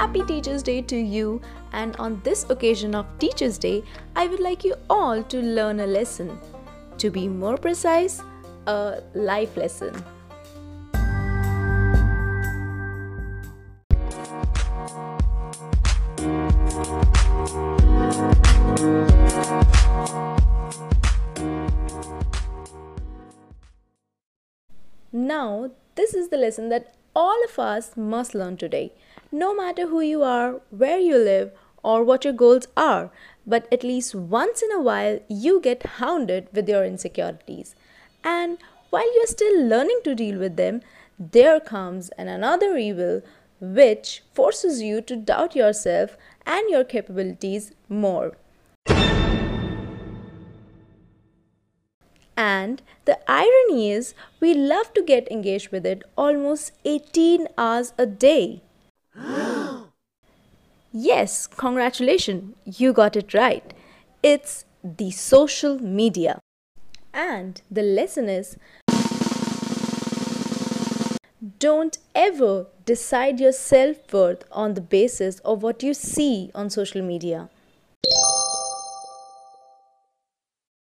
happy Teachers' Day to you. And on this occasion of Teachers' Day, I would like you all to learn a lesson. To be more precise, a life lesson. Now, this is the lesson that all of us must learn today. No matter who you are, where you live, or what your goals are, but at least once in a while you get hounded with your insecurities. And while you're still learning to deal with them, there comes an another evil which forces you to doubt yourself and your capabilities more. And the irony is, we love to get engaged with it almost 18 hours a day. yes, congratulations, you got it right. It's the social media. And the lesson is don't ever decide your self worth on the basis of what you see on social media.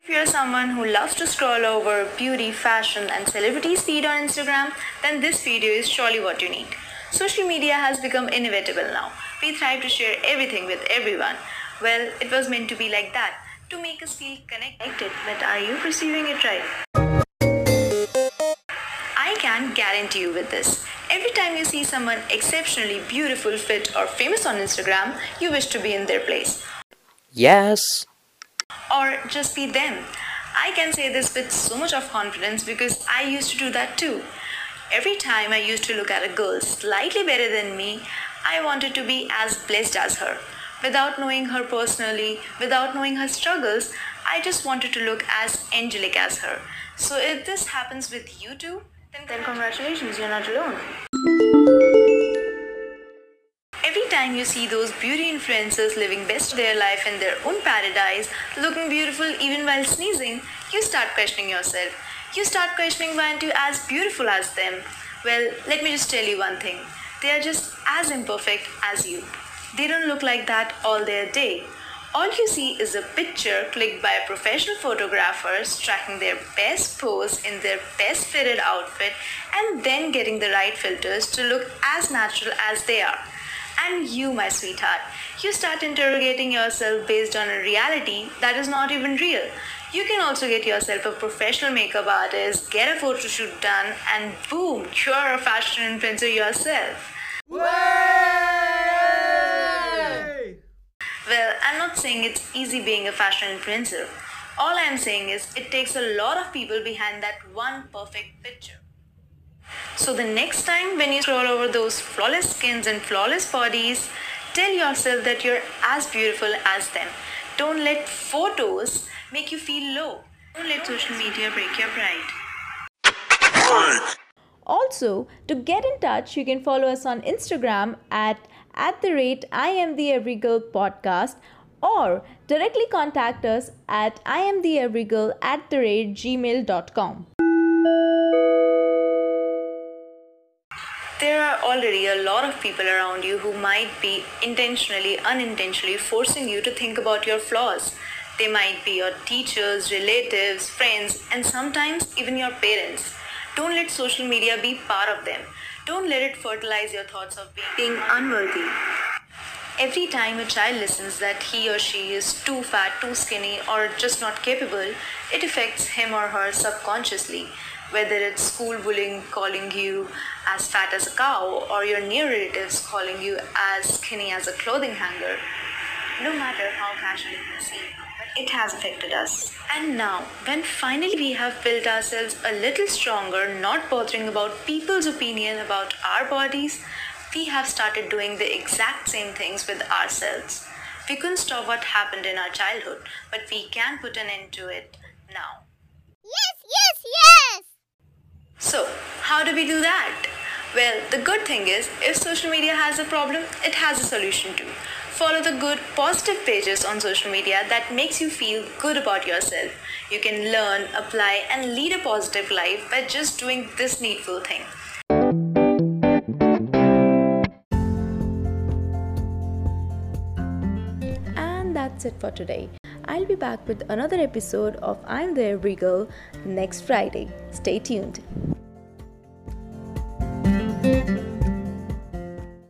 If you're someone who loves to scroll over beauty, fashion, and celebrities' feed on Instagram, then this video is surely what you need. Social media has become inevitable now. We thrive to share everything with everyone. Well, it was meant to be like that, to make us feel connected. But are you perceiving it right? I can guarantee you with this. Every time you see someone exceptionally beautiful, fit, or famous on Instagram, you wish to be in their place. Yes or just be them. I can say this with so much of confidence because I used to do that too. Every time I used to look at a girl slightly better than me, I wanted to be as blessed as her. Without knowing her personally, without knowing her struggles, I just wanted to look as angelic as her. So if this happens with you too, then, then congratulations, you're not alone. Time you see those beauty influencers living best their life in their own paradise, looking beautiful even while sneezing, you start questioning yourself. You start questioning why aren't you as beautiful as them? Well, let me just tell you one thing. They are just as imperfect as you. They don't look like that all their day. All you see is a picture clicked by a professional photographers tracking their best pose in their best fitted outfit and then getting the right filters to look as natural as they are. And you, my sweetheart, you start interrogating yourself based on a reality that is not even real. You can also get yourself a professional makeup artist, get a photo shoot done, and boom, you're a fashion influencer yourself. Way! Well, I'm not saying it's easy being a fashion influencer. All I'm saying is it takes a lot of people behind that one perfect picture. So the next time when you scroll over those flawless skins and flawless bodies, tell yourself that you're as beautiful as them. Don't let photos make you feel low. Don't let social media break your pride. Also, to get in touch, you can follow us on Instagram at at the rate I am the Every Girl podcast or directly contact us at I am the Every Girl at the rate gmail.com. There are already a lot of people around you who might be intentionally, unintentionally forcing you to think about your flaws. They might be your teachers, relatives, friends, and sometimes even your parents. Don't let social media be part of them. Don't let it fertilize your thoughts of being unworthy. Every time a child listens that he or she is too fat, too skinny, or just not capable, it affects him or her subconsciously whether it's school bullying calling you as fat as a cow or your near relatives calling you as skinny as a clothing hanger, no matter how casually we see, it has affected us. And now, when finally we have built ourselves a little stronger, not bothering about people's opinion about our bodies, we have started doing the exact same things with ourselves. We couldn't stop what happened in our childhood, but we can put an end to it now. Yes, yes, yes! So, how do we do that? Well, the good thing is, if social media has a problem, it has a solution too. Follow the good, positive pages on social media that makes you feel good about yourself. You can learn, apply, and lead a positive life by just doing this needful thing. That's it for today. I'll be back with another episode of I'm the Every Girl next Friday. Stay tuned.